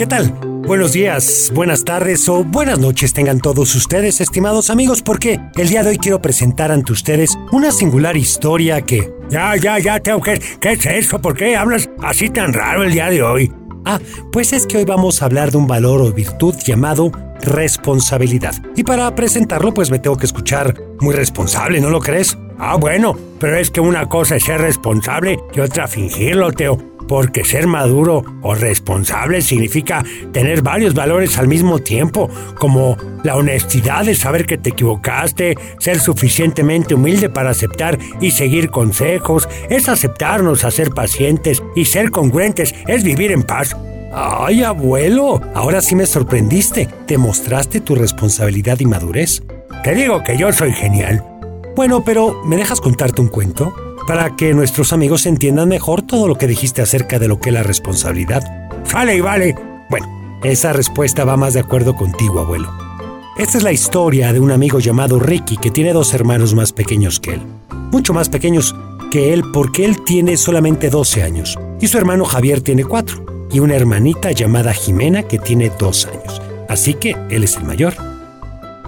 ¿Qué tal? Buenos días, buenas tardes o buenas noches tengan todos ustedes, estimados amigos, porque el día de hoy quiero presentar ante ustedes una singular historia que... Ya, ya, ya, Teo, ¿qué, ¿qué es eso? ¿Por qué hablas así tan raro el día de hoy? Ah, pues es que hoy vamos a hablar de un valor o virtud llamado responsabilidad. Y para presentarlo, pues me tengo que escuchar muy responsable, ¿no lo crees? Ah, bueno, pero es que una cosa es ser responsable y otra fingirlo, Teo. Porque ser maduro o responsable significa tener varios valores al mismo tiempo, como la honestidad de saber que te equivocaste, ser suficientemente humilde para aceptar y seguir consejos, es aceptarnos a ser pacientes y ser congruentes, es vivir en paz. ¡Ay, abuelo! Ahora sí me sorprendiste. ¿Te mostraste tu responsabilidad y madurez? Te digo que yo soy genial. Bueno, pero ¿me dejas contarte un cuento? Para que nuestros amigos entiendan mejor todo lo que dijiste acerca de lo que es la responsabilidad. Vale y vale. Bueno, esa respuesta va más de acuerdo contigo, abuelo. Esta es la historia de un amigo llamado Ricky que tiene dos hermanos más pequeños que él. Mucho más pequeños que él porque él tiene solamente 12 años y su hermano Javier tiene 4 y una hermanita llamada Jimena que tiene dos años. Así que él es el mayor.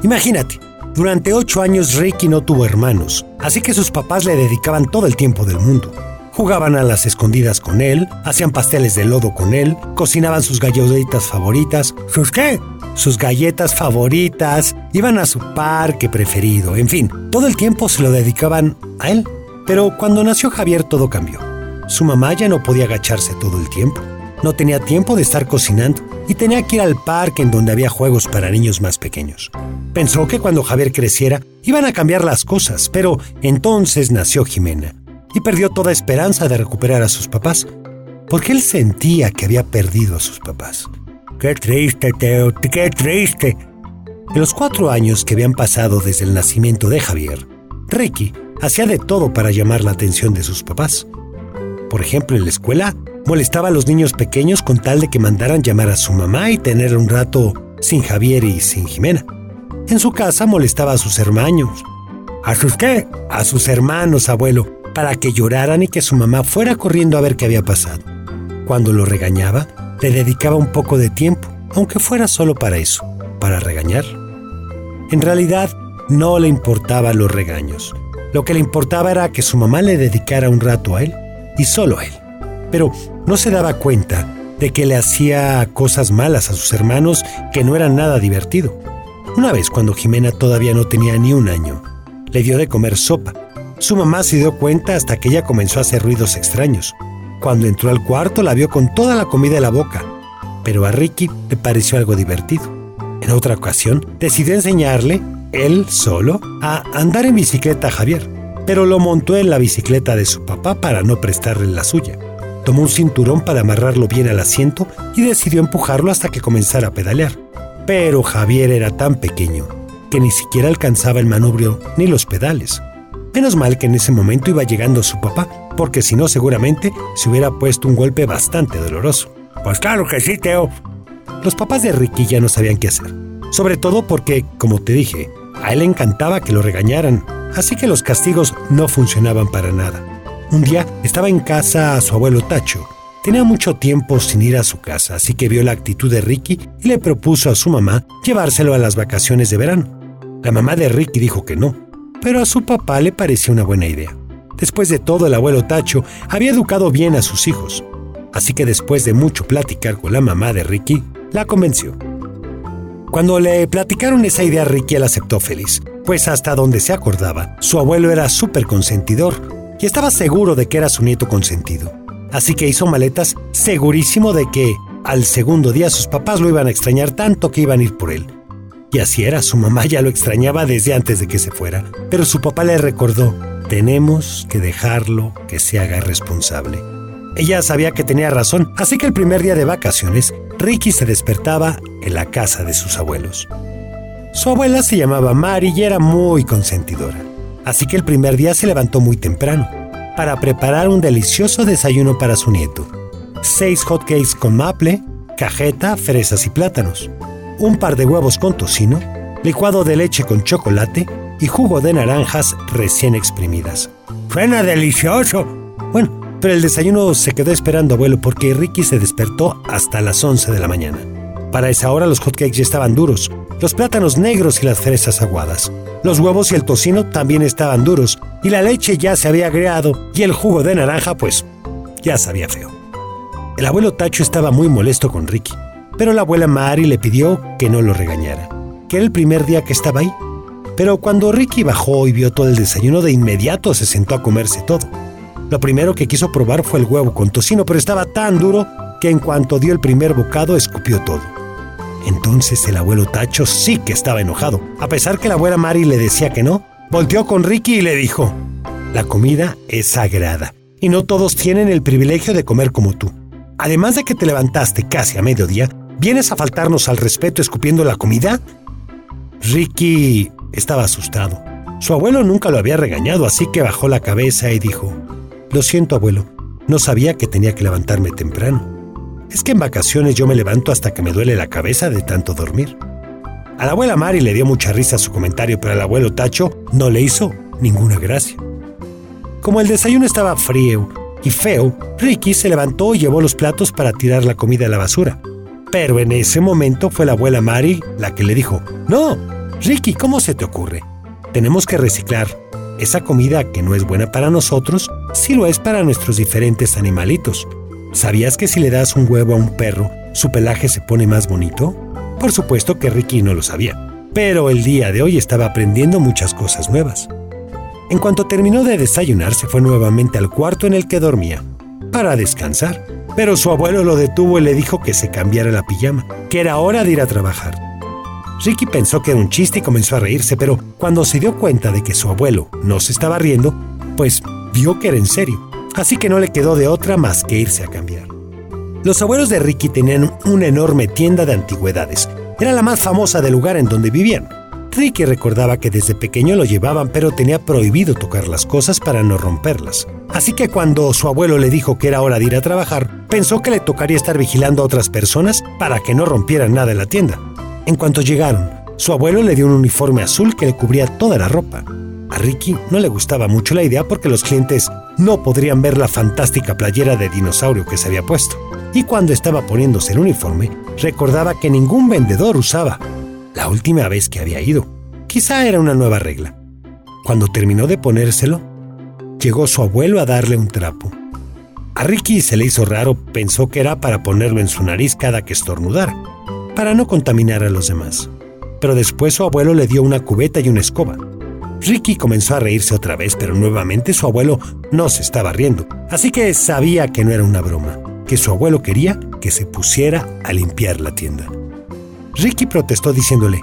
Imagínate, durante ocho años Ricky no tuvo hermanos, así que sus papás le dedicaban todo el tiempo del mundo. Jugaban a las escondidas con él, hacían pasteles de lodo con él, cocinaban sus galletitas favoritas. ¿Sus qué? Sus galletas favoritas, iban a su parque preferido, en fin, todo el tiempo se lo dedicaban a él. Pero cuando nació Javier todo cambió. Su mamá ya no podía agacharse todo el tiempo. No tenía tiempo de estar cocinando y tenía que ir al parque en donde había juegos para niños más pequeños. Pensó que cuando Javier creciera iban a cambiar las cosas, pero entonces nació Jimena y perdió toda esperanza de recuperar a sus papás, porque él sentía que había perdido a sus papás. Qué triste, Teo, qué triste. En los cuatro años que habían pasado desde el nacimiento de Javier, Ricky hacía de todo para llamar la atención de sus papás. Por ejemplo, en la escuela molestaba a los niños pequeños con tal de que mandaran llamar a su mamá y tener un rato sin Javier y sin Jimena. En su casa molestaba a sus hermanos. ¿A sus qué? A sus hermanos, abuelo, para que lloraran y que su mamá fuera corriendo a ver qué había pasado. Cuando lo regañaba, le dedicaba un poco de tiempo, aunque fuera solo para eso, para regañar. En realidad, no le importaban los regaños. Lo que le importaba era que su mamá le dedicara un rato a él y solo él. Pero no se daba cuenta de que le hacía cosas malas a sus hermanos que no eran nada divertido. Una vez cuando Jimena todavía no tenía ni un año, le dio de comer sopa. Su mamá se dio cuenta hasta que ella comenzó a hacer ruidos extraños. Cuando entró al cuarto la vio con toda la comida en la boca, pero a Ricky le pareció algo divertido. En otra ocasión, decidió enseñarle, él solo, a andar en bicicleta a Javier pero lo montó en la bicicleta de su papá para no prestarle la suya. Tomó un cinturón para amarrarlo bien al asiento y decidió empujarlo hasta que comenzara a pedalear. Pero Javier era tan pequeño que ni siquiera alcanzaba el manubrio ni los pedales. Menos mal que en ese momento iba llegando su papá, porque si no seguramente se hubiera puesto un golpe bastante doloroso. Pues claro que sí, Teo. Los papás de Ricky ya no sabían qué hacer. Sobre todo porque, como te dije, a él le encantaba que lo regañaran, así que los castigos no funcionaban para nada. Un día estaba en casa a su abuelo Tacho. Tenía mucho tiempo sin ir a su casa, así que vio la actitud de Ricky y le propuso a su mamá llevárselo a las vacaciones de verano. La mamá de Ricky dijo que no, pero a su papá le pareció una buena idea. Después de todo, el abuelo Tacho había educado bien a sus hijos, así que después de mucho platicar con la mamá de Ricky, la convenció. Cuando le platicaron esa idea, Ricky la aceptó feliz, pues hasta donde se acordaba, su abuelo era súper consentidor y estaba seguro de que era su nieto consentido. Así que hizo maletas segurísimo de que al segundo día sus papás lo iban a extrañar tanto que iban a ir por él. Y así era, su mamá ya lo extrañaba desde antes de que se fuera, pero su papá le recordó, tenemos que dejarlo que se haga responsable. Ella sabía que tenía razón, así que el primer día de vacaciones, Ricky se despertaba en la casa de sus abuelos. Su abuela se llamaba Mari y era muy consentidora, así que el primer día se levantó muy temprano para preparar un delicioso desayuno para su nieto. Seis hotcakes con maple, cajeta, fresas y plátanos, un par de huevos con tocino, licuado de leche con chocolate y jugo de naranjas recién exprimidas. ¡Suena delicioso! Bueno, Pero el desayuno se quedó esperando abuelo porque Ricky se despertó hasta las 11 de la mañana. Para esa hora los hotcakes ya estaban duros, los plátanos negros y las fresas aguadas. Los huevos y el tocino también estaban duros, y la leche ya se había agregado, y el jugo de naranja, pues, ya sabía feo. El abuelo Tacho estaba muy molesto con Ricky, pero la abuela Mari le pidió que no lo regañara, que era el primer día que estaba ahí. Pero cuando Ricky bajó y vio todo el desayuno, de inmediato se sentó a comerse todo. Lo primero que quiso probar fue el huevo con tocino, pero estaba tan duro que en cuanto dio el primer bocado escupió todo. Entonces el abuelo Tacho sí que estaba enojado. A pesar que la abuela Mari le decía que no, volteó con Ricky y le dijo, la comida es sagrada y no todos tienen el privilegio de comer como tú. Además de que te levantaste casi a mediodía, ¿vienes a faltarnos al respeto escupiendo la comida? Ricky estaba asustado. Su abuelo nunca lo había regañado, así que bajó la cabeza y dijo, Lo siento abuelo, no sabía que tenía que levantarme temprano. Es que en vacaciones yo me levanto hasta que me duele la cabeza de tanto dormir. A la abuela Mari le dio mucha risa su comentario, pero al abuelo Tacho no le hizo ninguna gracia. Como el desayuno estaba frío y feo, Ricky se levantó y llevó los platos para tirar la comida a la basura. Pero en ese momento fue la abuela Mari la que le dijo, No, Ricky, ¿cómo se te ocurre? Tenemos que reciclar. Esa comida que no es buena para nosotros, sí lo es para nuestros diferentes animalitos. ¿Sabías que si le das un huevo a un perro, su pelaje se pone más bonito? Por supuesto que Ricky no lo sabía, pero el día de hoy estaba aprendiendo muchas cosas nuevas. En cuanto terminó de desayunar, se fue nuevamente al cuarto en el que dormía, para descansar. Pero su abuelo lo detuvo y le dijo que se cambiara la pijama, que era hora de ir a trabajar. Ricky pensó que era un chiste y comenzó a reírse, pero cuando se dio cuenta de que su abuelo no se estaba riendo, pues vio que era en serio así que no le quedó de otra más que irse a cambiar. Los abuelos de Ricky tenían una enorme tienda de antigüedades. Era la más famosa del lugar en donde vivían. Ricky recordaba que desde pequeño lo llevaban, pero tenía prohibido tocar las cosas para no romperlas. Así que cuando su abuelo le dijo que era hora de ir a trabajar, pensó que le tocaría estar vigilando a otras personas para que no rompieran nada en la tienda. En cuanto llegaron, su abuelo le dio un uniforme azul que le cubría toda la ropa. A Ricky no le gustaba mucho la idea porque los clientes no podrían ver la fantástica playera de dinosaurio que se había puesto. Y cuando estaba poniéndose el uniforme, recordaba que ningún vendedor usaba la última vez que había ido. Quizá era una nueva regla. Cuando terminó de ponérselo, llegó su abuelo a darle un trapo. A Ricky se le hizo raro, pensó que era para ponerlo en su nariz cada que estornudara, para no contaminar a los demás. Pero después su abuelo le dio una cubeta y una escoba. Ricky comenzó a reírse otra vez, pero nuevamente su abuelo no se estaba riendo, así que sabía que no era una broma, que su abuelo quería que se pusiera a limpiar la tienda. Ricky protestó diciéndole,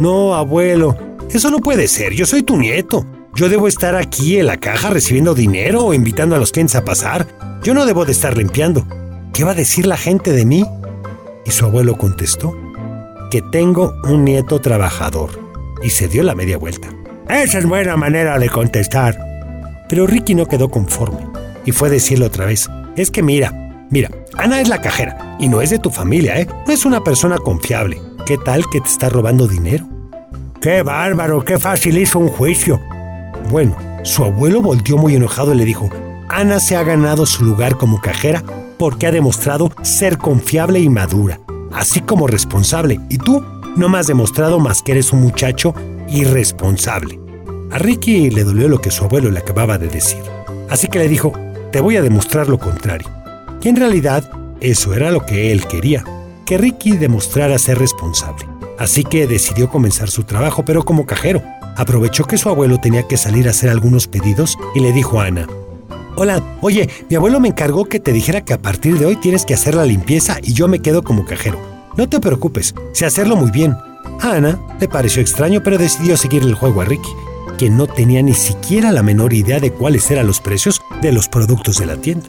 No, abuelo, eso no puede ser, yo soy tu nieto. Yo debo estar aquí en la caja recibiendo dinero o invitando a los clientes a pasar. Yo no debo de estar limpiando. ¿Qué va a decir la gente de mí? Y su abuelo contestó, que tengo un nieto trabajador. Y se dio la media vuelta. Esa es buena manera de contestar. Pero Ricky no quedó conforme y fue a decirle otra vez, es que mira, mira, Ana es la cajera y no es de tu familia, ¿eh? No es una persona confiable. ¿Qué tal que te está robando dinero? ¡Qué bárbaro! ¡Qué fácil hizo un juicio! Bueno, su abuelo volteó muy enojado y le dijo, Ana se ha ganado su lugar como cajera porque ha demostrado ser confiable y madura, así como responsable. Y tú no me has demostrado más que eres un muchacho irresponsable. A Ricky le dolió lo que su abuelo le acababa de decir, así que le dijo, te voy a demostrar lo contrario. Y en realidad, eso era lo que él quería, que Ricky demostrara ser responsable. Así que decidió comenzar su trabajo, pero como cajero. Aprovechó que su abuelo tenía que salir a hacer algunos pedidos y le dijo a Ana, Hola, oye, mi abuelo me encargó que te dijera que a partir de hoy tienes que hacer la limpieza y yo me quedo como cajero. No te preocupes, sé hacerlo muy bien. A Ana le pareció extraño, pero decidió seguir el juego a Ricky, quien no tenía ni siquiera la menor idea de cuáles eran los precios de los productos de la tienda.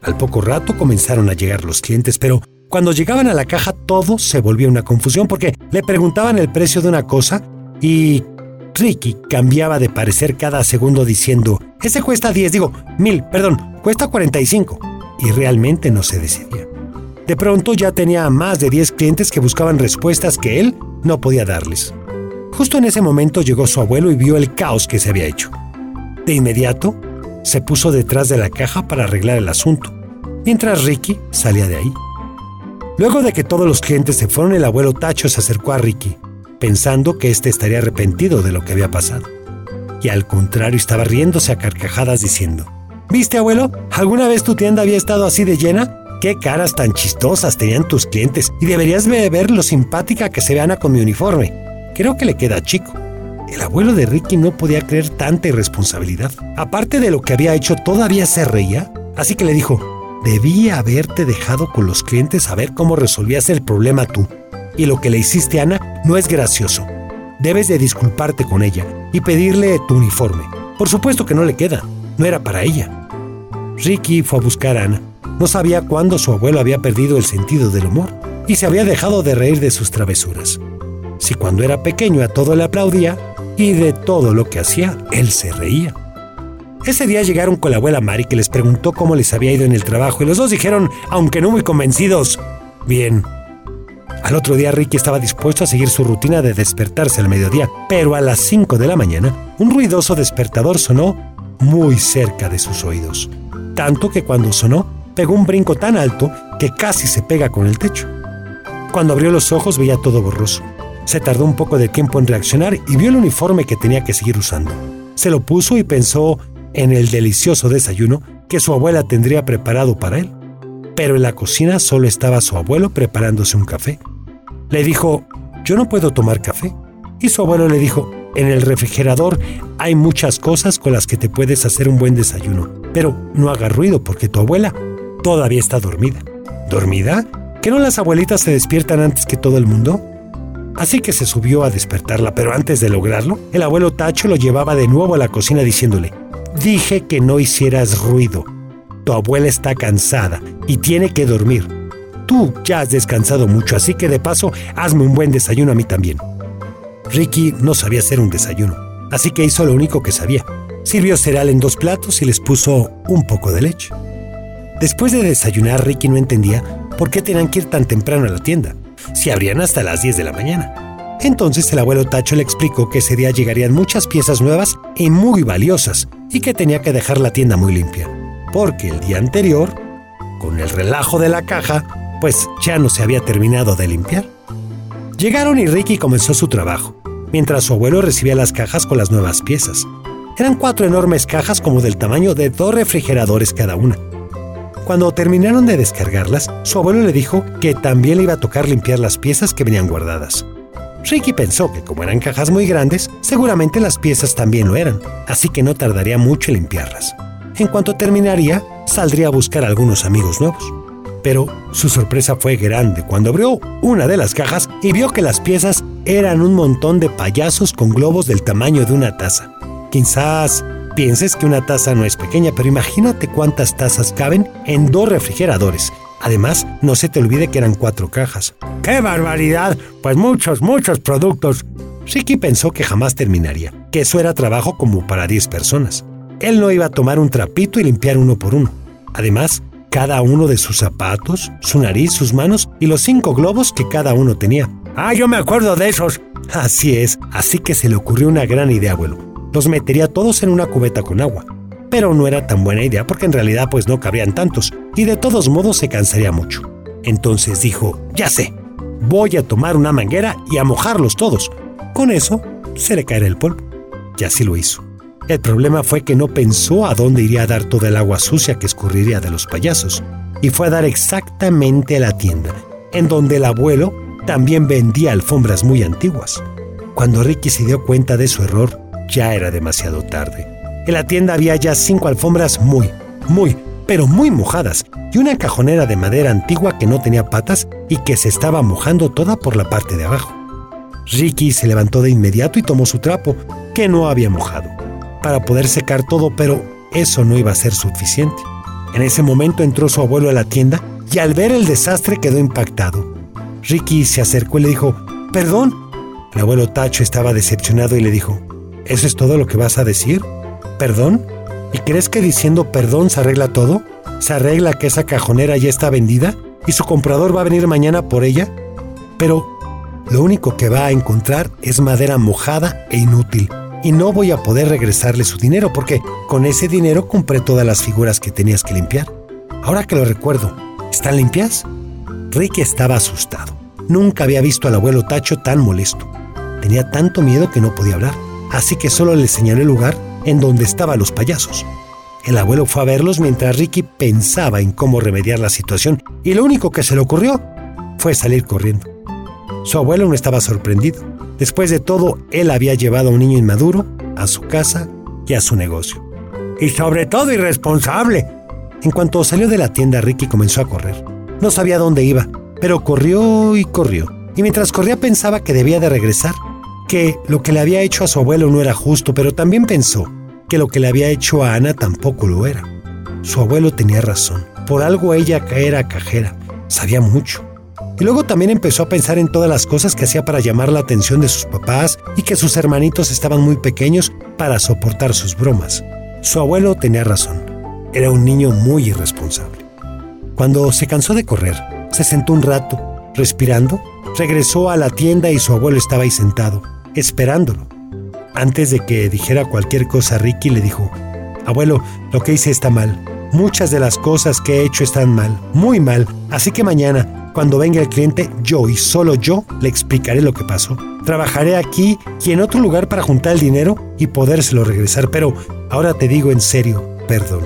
Al poco rato comenzaron a llegar los clientes, pero cuando llegaban a la caja todo se volvía una confusión porque le preguntaban el precio de una cosa y Ricky cambiaba de parecer cada segundo diciendo, ese cuesta 10, digo, mil, perdón, cuesta 45. Y realmente no se decidía. De pronto ya tenía más de 10 clientes que buscaban respuestas que él no podía darles. Justo en ese momento llegó su abuelo y vio el caos que se había hecho. De inmediato, se puso detrás de la caja para arreglar el asunto, mientras Ricky salía de ahí. Luego de que todos los clientes se fueron, el abuelo Tacho se acercó a Ricky, pensando que éste estaría arrepentido de lo que había pasado. Y al contrario, estaba riéndose a carcajadas diciendo, ¿Viste, abuelo? ¿Alguna vez tu tienda había estado así de llena? Qué caras tan chistosas tenían tus clientes y deberías ver lo simpática que se ve Ana con mi uniforme. Creo que le queda chico. El abuelo de Ricky no podía creer tanta irresponsabilidad. Aparte de lo que había hecho, todavía se reía. Así que le dijo, debía haberte dejado con los clientes a ver cómo resolvías el problema tú. Y lo que le hiciste a Ana no es gracioso. Debes de disculparte con ella y pedirle tu uniforme. Por supuesto que no le queda. No era para ella. Ricky fue a buscar a Ana no sabía cuándo su abuelo había perdido el sentido del humor y se había dejado de reír de sus travesuras. Si cuando era pequeño a todo le aplaudía y de todo lo que hacía él se reía. Ese día llegaron con la abuela Mari que les preguntó cómo les había ido en el trabajo y los dos dijeron, aunque no muy convencidos, bien. Al otro día Ricky estaba dispuesto a seguir su rutina de despertarse al mediodía, pero a las 5 de la mañana un ruidoso despertador sonó muy cerca de sus oídos. Tanto que cuando sonó pegó un brinco tan alto que casi se pega con el techo. Cuando abrió los ojos veía todo borroso. Se tardó un poco de tiempo en reaccionar y vio el uniforme que tenía que seguir usando. Se lo puso y pensó en el delicioso desayuno que su abuela tendría preparado para él. Pero en la cocina solo estaba su abuelo preparándose un café. Le dijo, yo no puedo tomar café. Y su abuelo le dijo, en el refrigerador hay muchas cosas con las que te puedes hacer un buen desayuno, pero no haga ruido porque tu abuela todavía está dormida. ¿Dormida? ¿Que no las abuelitas se despiertan antes que todo el mundo? Así que se subió a despertarla, pero antes de lograrlo, el abuelo Tacho lo llevaba de nuevo a la cocina diciéndole, dije que no hicieras ruido. Tu abuela está cansada y tiene que dormir. Tú ya has descansado mucho, así que de paso, hazme un buen desayuno a mí también. Ricky no sabía hacer un desayuno, así que hizo lo único que sabía. Sirvió cereal en dos platos y les puso un poco de leche. Después de desayunar, Ricky no entendía por qué tenían que ir tan temprano a la tienda, si abrían hasta las 10 de la mañana. Entonces el abuelo Tacho le explicó que ese día llegarían muchas piezas nuevas y muy valiosas y que tenía que dejar la tienda muy limpia, porque el día anterior, con el relajo de la caja, pues ya no se había terminado de limpiar. Llegaron y Ricky comenzó su trabajo, mientras su abuelo recibía las cajas con las nuevas piezas. Eran cuatro enormes cajas como del tamaño de dos refrigeradores cada una cuando terminaron de descargarlas, su abuelo le dijo que también le iba a tocar limpiar las piezas que venían guardadas. Ricky pensó que como eran cajas muy grandes, seguramente las piezas también lo eran, así que no tardaría mucho en limpiarlas. En cuanto terminaría, saldría a buscar a algunos amigos nuevos. Pero su sorpresa fue grande cuando abrió una de las cajas y vio que las piezas eran un montón de payasos con globos del tamaño de una taza. Quizás Pienses que una taza no es pequeña, pero imagínate cuántas tazas caben en dos refrigeradores. Además, no se te olvide que eran cuatro cajas. ¡Qué barbaridad! Pues muchos, muchos productos. Ricky pensó que jamás terminaría, que eso era trabajo como para 10 personas. Él no iba a tomar un trapito y limpiar uno por uno. Además, cada uno de sus zapatos, su nariz, sus manos y los cinco globos que cada uno tenía. Ah, yo me acuerdo de esos. Así es, así que se le ocurrió una gran idea, abuelo los metería todos en una cubeta con agua. Pero no era tan buena idea porque en realidad pues no cabrían tantos y de todos modos se cansaría mucho. Entonces dijo, ya sé, voy a tomar una manguera y a mojarlos todos. Con eso se le caerá el polvo. Y así lo hizo. El problema fue que no pensó a dónde iría a dar toda el agua sucia que escurriría de los payasos, y fue a dar exactamente a la tienda, en donde el abuelo también vendía alfombras muy antiguas. Cuando Ricky se dio cuenta de su error, ya era demasiado tarde. En la tienda había ya cinco alfombras muy, muy, pero muy mojadas y una cajonera de madera antigua que no tenía patas y que se estaba mojando toda por la parte de abajo. Ricky se levantó de inmediato y tomó su trapo, que no había mojado, para poder secar todo, pero eso no iba a ser suficiente. En ese momento entró su abuelo a la tienda y al ver el desastre quedó impactado. Ricky se acercó y le dijo, Perdón. El abuelo Tacho estaba decepcionado y le dijo, ¿Eso es todo lo que vas a decir? ¿Perdón? ¿Y crees que diciendo perdón se arregla todo? ¿Se arregla que esa cajonera ya está vendida y su comprador va a venir mañana por ella? Pero lo único que va a encontrar es madera mojada e inútil. Y no voy a poder regresarle su dinero porque con ese dinero compré todas las figuras que tenías que limpiar. Ahora que lo recuerdo, ¿están limpias? Ricky estaba asustado. Nunca había visto al abuelo Tacho tan molesto. Tenía tanto miedo que no podía hablar, así que solo le señaló el lugar en donde estaban los payasos. El abuelo fue a verlos mientras Ricky pensaba en cómo remediar la situación y lo único que se le ocurrió fue salir corriendo. Su abuelo no estaba sorprendido. Después de todo, él había llevado a un niño inmaduro a su casa y a su negocio. Y sobre todo irresponsable. En cuanto salió de la tienda, Ricky comenzó a correr. No sabía dónde iba, pero corrió y corrió. Y mientras corría pensaba que debía de regresar, que lo que le había hecho a su abuelo no era justo, pero también pensó que lo que le había hecho a Ana tampoco lo era. Su abuelo tenía razón. Por algo ella era cajera. Sabía mucho. Y luego también empezó a pensar en todas las cosas que hacía para llamar la atención de sus papás y que sus hermanitos estaban muy pequeños para soportar sus bromas. Su abuelo tenía razón. Era un niño muy irresponsable. Cuando se cansó de correr, se sentó un rato, respirando, regresó a la tienda y su abuelo estaba ahí sentado, esperándolo. Antes de que dijera cualquier cosa, Ricky le dijo, Abuelo, lo que hice está mal. Muchas de las cosas que he hecho están mal, muy mal. Así que mañana, cuando venga el cliente, yo y solo yo le explicaré lo que pasó. Trabajaré aquí y en otro lugar para juntar el dinero y podérselo regresar. Pero ahora te digo en serio, perdón.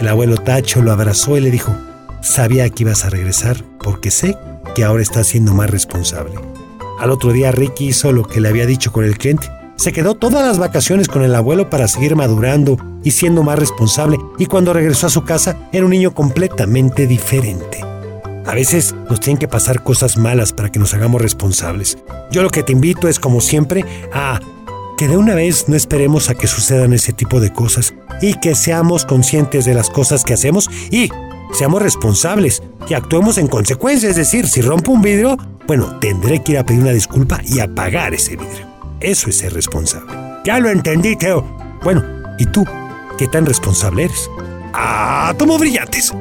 El abuelo Tacho lo abrazó y le dijo, sabía que ibas a regresar porque sé que ahora estás siendo más responsable. Al otro día Ricky hizo lo que le había dicho con el cliente. Se quedó todas las vacaciones con el abuelo para seguir madurando y siendo más responsable y cuando regresó a su casa era un niño completamente diferente. A veces nos tienen que pasar cosas malas para que nos hagamos responsables. Yo lo que te invito es, como siempre, a que de una vez no esperemos a que sucedan ese tipo de cosas y que seamos conscientes de las cosas que hacemos y seamos responsables y actuemos en consecuencia. Es decir, si rompo un vidrio, bueno, tendré que ir a pedir una disculpa y apagar ese vidrio. Eso es ser responsable. Ya lo entendí, Teo. Bueno, ¿y tú? ¿Qué tan responsable eres? ¡Ah, tomo brillantes!